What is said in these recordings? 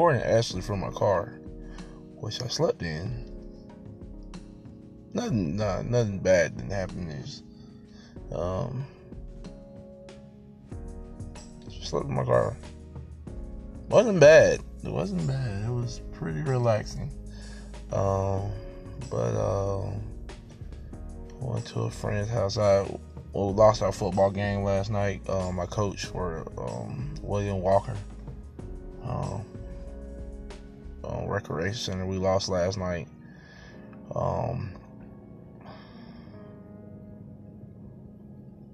recording actually from my car, which I slept in. Nothing, nah, nothing bad didn't happen. Is um, slept in my car. wasn't bad. It wasn't bad. It was pretty relaxing. Um, but um, went to a friend's house. I well, lost our football game last night. Um, my coach for um, William Walker, um, Recreation Center. We lost last night. Um,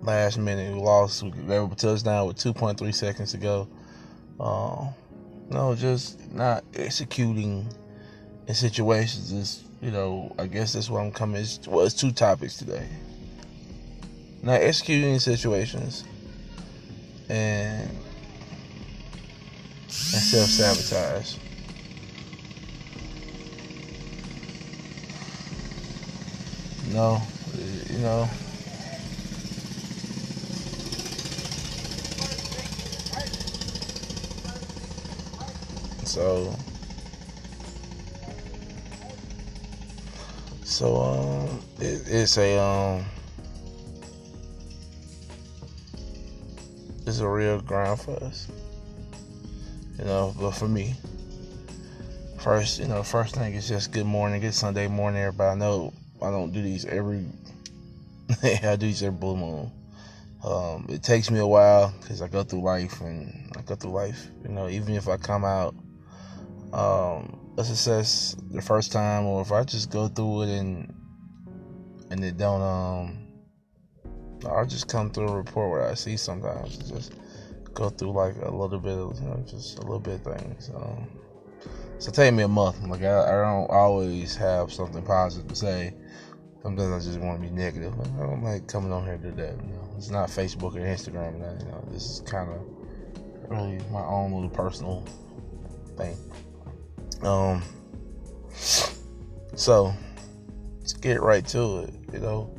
last minute, we lost. We gave a touchdown with 2.3 seconds to go. Uh, no, just not executing in situations is, you know, I guess that's what I'm coming. Well, it's two topics today. Not executing situations and and self sabotage. No, you know. So, so um, it, it's a um, it's a real grind for us, you know. But for me, first, you know, first thing is just good morning, good Sunday morning, everybody. I know I don't do these every, I do these every blue moon. Um, it takes me a while because I go through life and I go through life. You know, even if I come out um, a success the first time, or if I just go through it and and it don't um, I'll just come through a report where I see sometimes just go through like a little bit of you know just a little bit of things. Um, so take me a month. Like I, I don't always have something positive to say. Sometimes I just want to be negative. I don't like coming on here to do that. You know, it's not Facebook or Instagram. you know, this is kind of really my own little personal thing. Um, so let's get right to it. You know,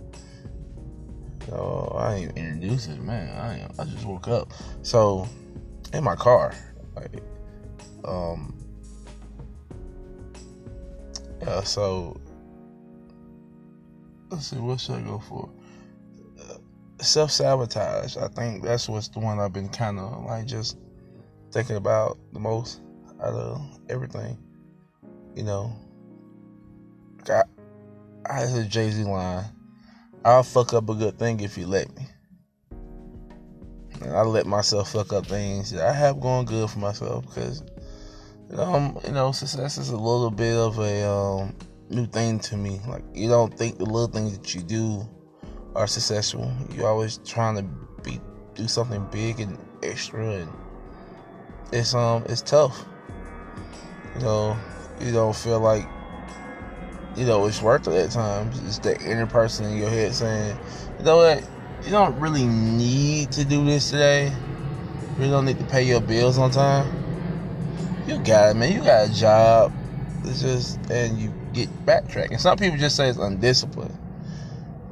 so I ain't introduce it, man. I am. I just woke up. So in my car, like, um, yeah. So let's see, what should I go for? Uh, Self sabotage. I think that's what's the one I've been kind of like just thinking about the most out of everything. You know, I, I heard Jay Z line. I'll fuck up a good thing if you let me. And I let myself fuck up things that I have going good for myself because know, you know, success is a little bit of a um, new thing to me. Like you don't think the little things that you do are successful. You're always trying to be do something big and extra, and it's um it's tough. You know, you don't feel like you know it's worth it at times. It's the inner person in your head saying, you know what, you don't really need to do this today. You don't need to pay your bills on time. You got it, man. You got a job. It's just and you get backtracking. Some people just say it's undisciplined.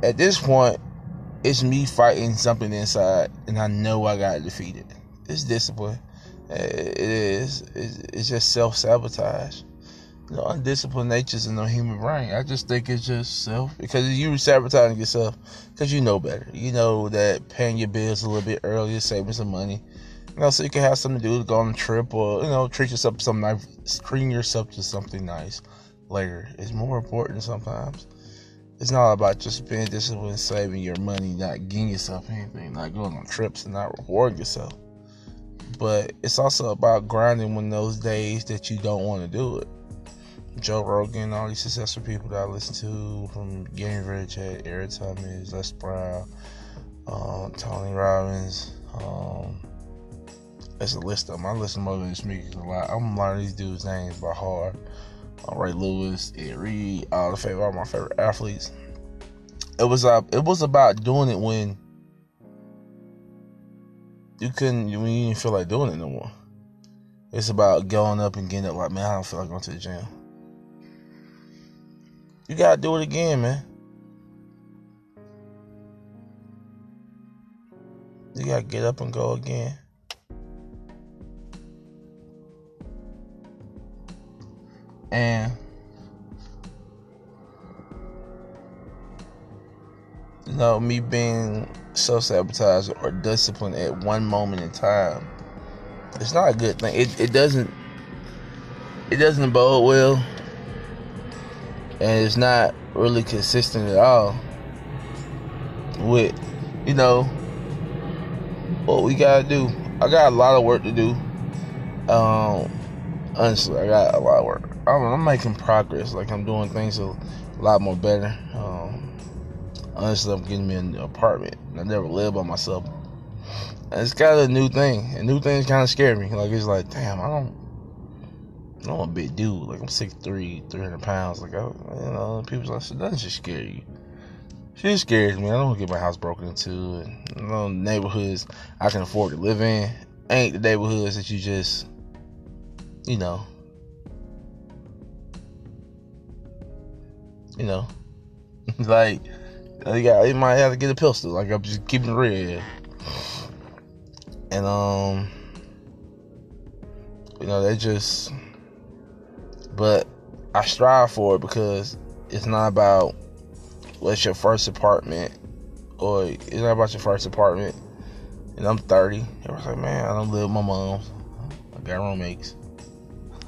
At this point, it's me fighting something inside, and I know I got defeated. It's discipline. Eh, it is. It's just self sabotage you know, undisciplined natures in the human brain. I just think it's just self because you sabotaging yourself because you know better. You know that paying your bills a little bit earlier, saving some money. You know, so you can have something to do to go on a trip or you know treat yourself to something nice, treating yourself to something nice later It's more important sometimes. It's not about just being disciplined, saving your money, not getting yourself anything, not going on trips and not rewarding yourself. But it's also about grinding when those days that you don't want to do it Joe Rogan, all these successful people that I listen to, from Getting Rich Eric Thomas, Les Brown, um, Tony Robbins. Um, that's a list of them. I listen to motivational speakers a lot. I'm learning these dudes' names by heart. All right, Lewis, Ed Reed, all the favorite, all my favorite athletes. It was uh, it was about doing it when you couldn't, when you didn't feel like doing it no more. It's about going up and getting up like, man, I don't feel like going to the gym. You gotta do it again, man. You gotta get up and go again. And you know, me being self sabotaged or disciplined at one moment in time, it's not a good thing. It it doesn't it doesn't bode well, and it's not really consistent at all with you know what we gotta do. I got a lot of work to do. Um, honestly, I got a lot of work. I'm, making progress. Like I'm doing things a lot more better. Um, honestly, I'm getting me an apartment. I never lived by myself. And it's kind of a new thing. And new things kind of scare me. Like it's like, damn, I don't. I'm a big dude. Like I'm 6'3", 300 pounds. Like I, you know, people's like, that doesn't just scare you. She scares me. I don't get my house broken into. You know, neighborhoods I can afford to live in ain't the neighborhoods that you just, you know, you know, like you got you might have to get a pistol. Like I'm just keeping it real. And um, you know, they just, but I strive for it because it's not about what's your first apartment or it's not about your first apartment. And I'm 30. Everyone's like, man, I don't live with my mom. I got roommates.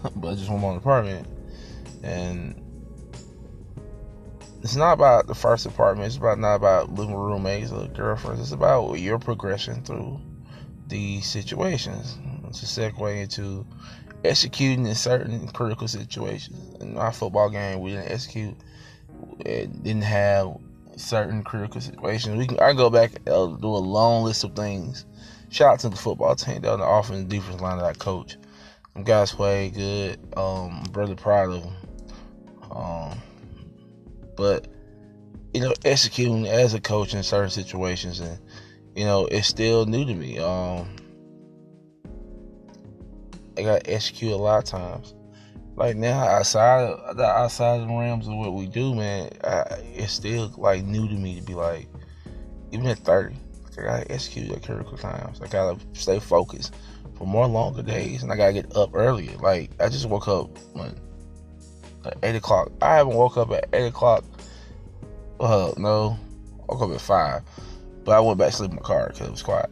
but I just want my own apartment. And it's not about the first apartment. It's about not about living with roommates or girlfriends. It's about your progression through these situations. It's a segue into executing in certain critical situations. In our football game, we didn't execute. It didn't have certain critical situations. We can I go back and uh, do a long list of things. Shout out to the football team down the offense defense line that I coach. Them guys play good. Um, I'm really proud of them. Um, but you know, executing as a coach in certain situations, and you know, it's still new to me. Um, I got to execute a lot of times. Like now, outside of, the outside of the realms of what we do, man, I, it's still like new to me to be like, even at thirty, like, I gotta execute at critical times. I gotta stay focused for more longer days, and I gotta get up earlier. Like I just woke up when at eight o'clock. I haven't woke up at eight o'clock. Well, no, I woke up at five, but I went back to sleep in my car because it was quiet.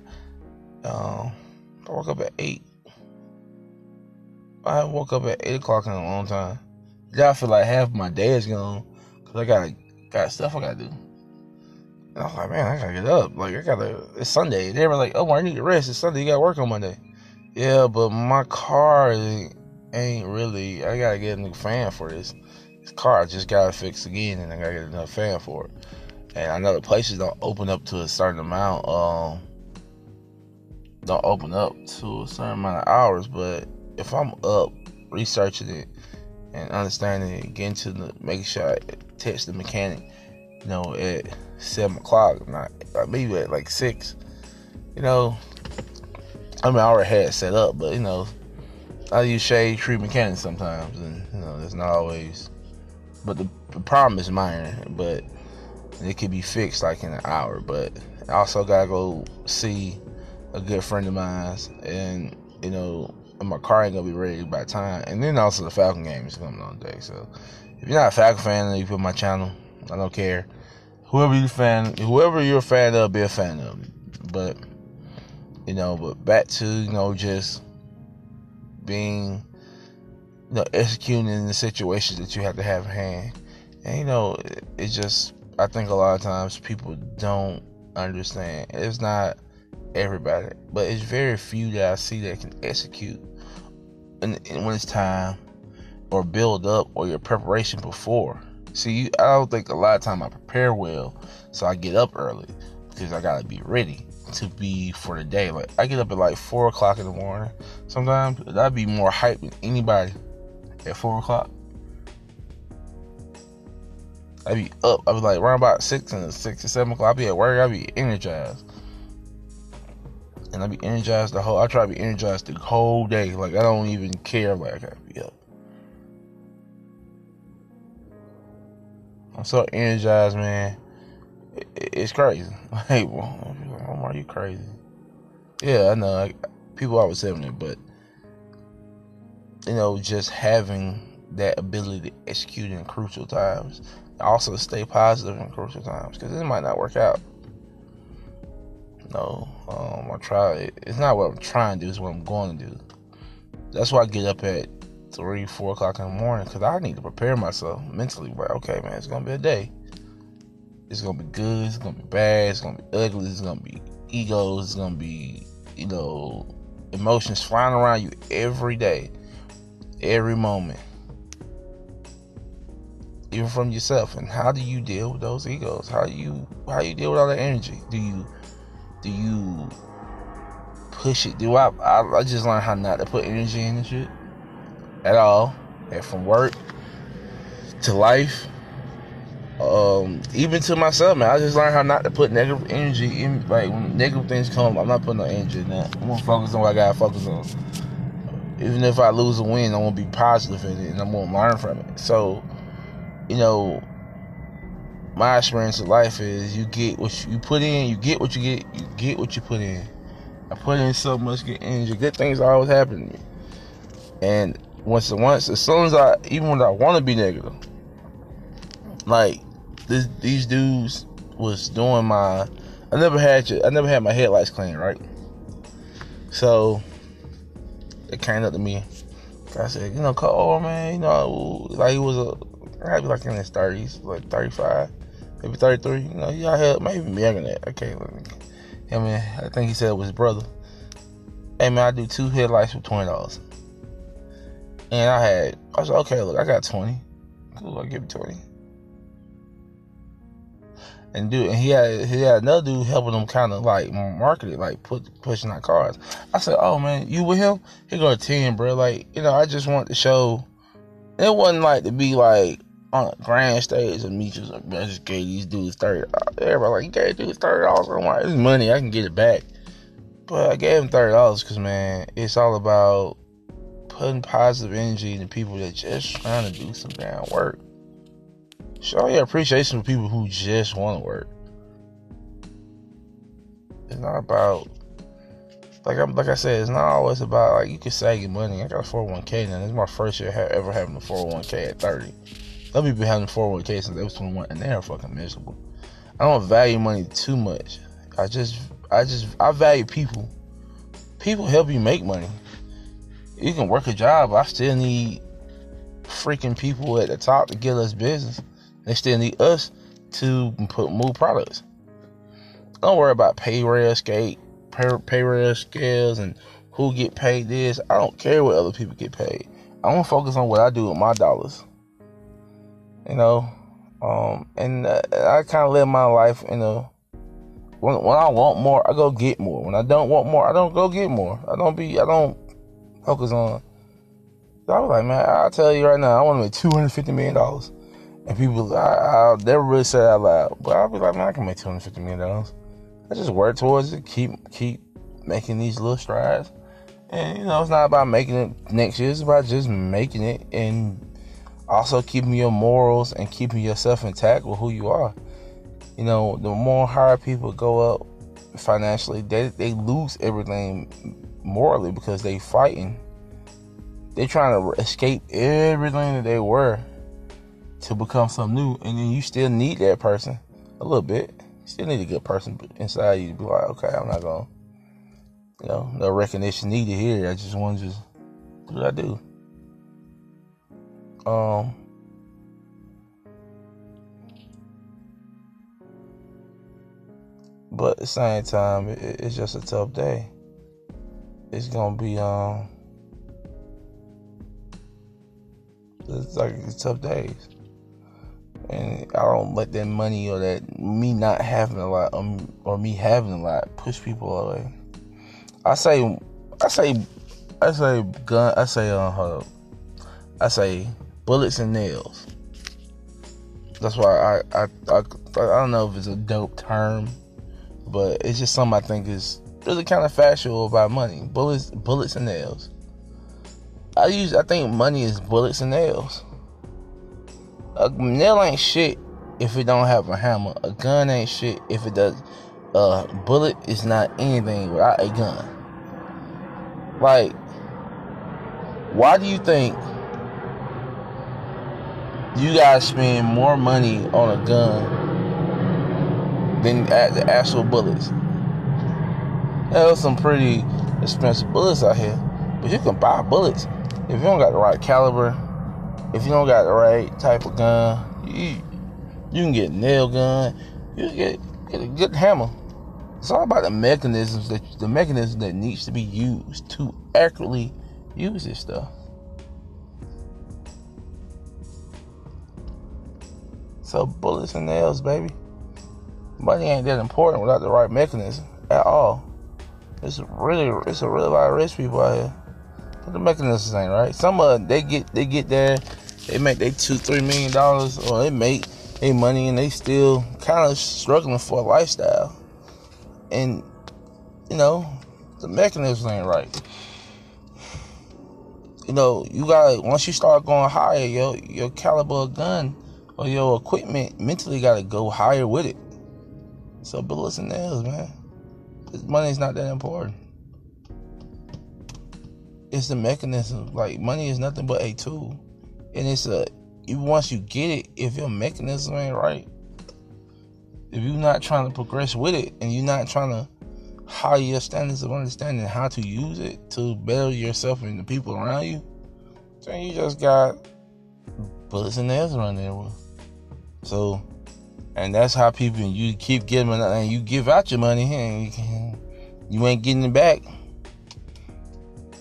Um, I woke up at eight. I woke up at eight o'clock in a long time. Now I feel like half my day is gone because I got got stuff I gotta do. And I was like, man, I gotta get up. Like I gotta. It's Sunday. They were like, oh, I need to rest. It's Sunday. You gotta work on Monday. Yeah, but my car ain't really. I gotta get a new fan for this. Car I just gotta fix again, and I gotta get another fan for it. And I know the places don't open up to a certain amount. Um, don't open up to a certain amount of hours, but if I'm up researching it and understanding it, getting to the making sure I text the mechanic, you know, at seven o'clock, not maybe at like six, you know. I mean, I already had it set up, but you know, I use shade tree mechanics sometimes, and you know, it's not always. But the, problem is minor, but it could be fixed like in an hour. But I also gotta go see a good friend of mine, and you know, my car ain't gonna be ready by time. And then also the Falcon game is coming on today. So if you're not a Falcon fan, you put my channel. I don't care. Whoever you fan, whoever you're a fan of, be a fan of. But you know, but back to you know just being, you know, executing in the situations that you have to have hand. And you know, it, it just I think a lot of times people don't understand. It's not everybody, but it's very few that I see that can execute and, and when it's time or build up or your preparation before. See, I don't think a lot of time I prepare well, so I get up early because I gotta be ready to be for the day. Like I get up at like four o'clock in the morning. Sometimes I'd be more hyped than anybody at four o'clock. I'd be up. I'd be like around about six and six or seven o'clock. I'd be at work. I'd be energized and I be energized the whole. I try to be energized the whole day. Like I don't even care. Like I gotta be up. I'm so energized, man. It, it's crazy. Like, well, are you crazy? Yeah, I know. people always tell me, but you know, just having that ability to execute in crucial times. Also, stay positive in crucial times because it might not work out. No, um, I try. It's not what I'm trying to do; it's what I'm going to do. That's why I get up at three, four o'clock in the morning because I need to prepare myself mentally. Okay, man, it's gonna be a day. It's gonna be good. It's gonna be bad. It's gonna be ugly. It's gonna be egos. It's gonna be, you know, emotions flying around you every day, every moment, even from yourself. And how do you deal with those egos? How you how you deal with all that energy? Do you do you push it? Do I I, I just learned how not to put energy in shit at all, and from work to life um, even to myself, man, I just learned how not to put negative energy in. Like when negative things come, I'm not putting no energy in that. I'm gonna focus on what I gotta focus on. Even if I lose a win, I'm gonna be positive in it, and I'm gonna learn from it. So, you know, my experience of life is you get what you put in, you get what you get, you get what you put in. I put in so much good energy. Good things always happen to me. And once, once, as soon as I, even when I want to be negative, like this, these dudes was doing my. I never had I never had my headlights clean, right? So it came up to me. I said, you know, oh man, you know, like he was a, be like in his thirties, like thirty five, maybe thirty three. You know, y'all had maybe younger than that. Okay, let me. I mean, I think he said it was his brother. Hey man, I do two headlights for twenty dollars. And I had, I was like, okay, look, I got twenty. Cool, I'll give you twenty and do and he had he had another dude helping him kind of like market it, like put pushing out cars. I said, "Oh man, you with him? He go to ten, bro. Like you know, I just want to show. It wasn't like to be like on a grand stage and me just, I just gave these dudes thirty. Uh, everybody like, you gave dudes thirty dollars. I'm like, money. I can get it back. But I gave him thirty dollars because man, it's all about putting positive energy into people that just trying to do some damn work. Show your appreciation for people who just want to work. It's not about like I'm like I said, it's not always about like you can save your money. I got a 401k now. This is my first year ever having a 401k at 30. Some people having 401k since they was 21 and they are fucking miserable. I don't value money too much. I just I just I value people. People help you make money. You can work a job, I still need freaking people at the top to get us business. They still need us to put move products. Don't worry about pay rail skate, pay, pay rail scales, and who get paid this. I don't care what other people get paid. I want to focus on what I do with my dollars. You know, um, and uh, I kind of live my life in a. When, when I want more, I go get more. When I don't want more, I don't go get more. I don't be. I don't focus on. I was like, man, I'll tell you right now, I want to make two hundred fifty million dollars. And people, I, I'll never really that out loud, but I'll be like, man, I can make two hundred fifty million dollars. I just work towards it, keep keep making these little strides, and you know, it's not about making it next year. It's about just making it and also keeping your morals and keeping yourself intact with who you are. You know, the more higher people go up financially, they they lose everything morally because they fighting. They trying to escape everything that they were to become something new, and then you still need that person a little bit. You still need a good person inside you to be like, okay, I'm not gonna, you know, no recognition needed here. I just want to just do what I do. Um. But at the same time, it, it's just a tough day. It's gonna be um, it's like tough days and I don't let that money or that me not having a lot um, or me having a lot push people away. I say, I say, I say gun. I say uh, hold up. I say bullets and nails. That's why I I, I I don't know if it's a dope term, but it's just something I think is really kind of factual about money. Bullets, bullets and nails. I use I think money is bullets and nails. A nail ain't shit if it don't have a hammer. A gun ain't shit if it does. A bullet is not anything without a gun. Like, why do you think you guys spend more money on a gun than at the actual bullets. There's some pretty expensive bullets out here, but you can buy bullets if you don't got the right caliber, if you don't got the right type of gun. You you can get nail gun, you get, get a good hammer. It's all about the mechanisms that the mechanism that needs to be used to accurately use this stuff. So bullets and nails, baby. Money ain't that important without the right mechanism at all. It's really, it's a really lot of rich people out here, the mechanisms ain't right. Some of they get, they get there, they make they two, three million dollars, or they make a money, and they still kind of struggling for a lifestyle. And you know, the mechanism ain't right. You know, you got once you start going higher, your your caliber gun or your equipment mentally got to go higher with it. So bullets and nails, man. This money's not that important. It's the mechanism. Like money is nothing but a tool, and it's a. Once you get it, if your mechanism ain't right, if you're not trying to progress with it, and you're not trying to higher your standards of understanding how to use it to better yourself and the people around you, then you just got bullets and nails running there with. So and that's how people you keep giving and you give out your money and you, you ain't getting it back.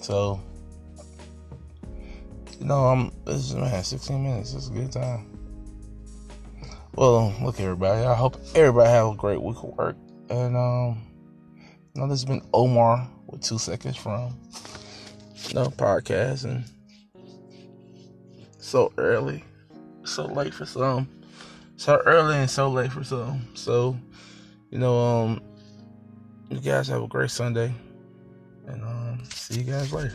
So you know, I'm this is man, 16 minutes. It's a good time. Well, look everybody. I hope everybody have a great week of work. And um you know, this has been Omar with two seconds from you know, podcast and so early, so late for some so early and so late for some. So, you know, um, you guys have a great Sunday, and um, see you guys later.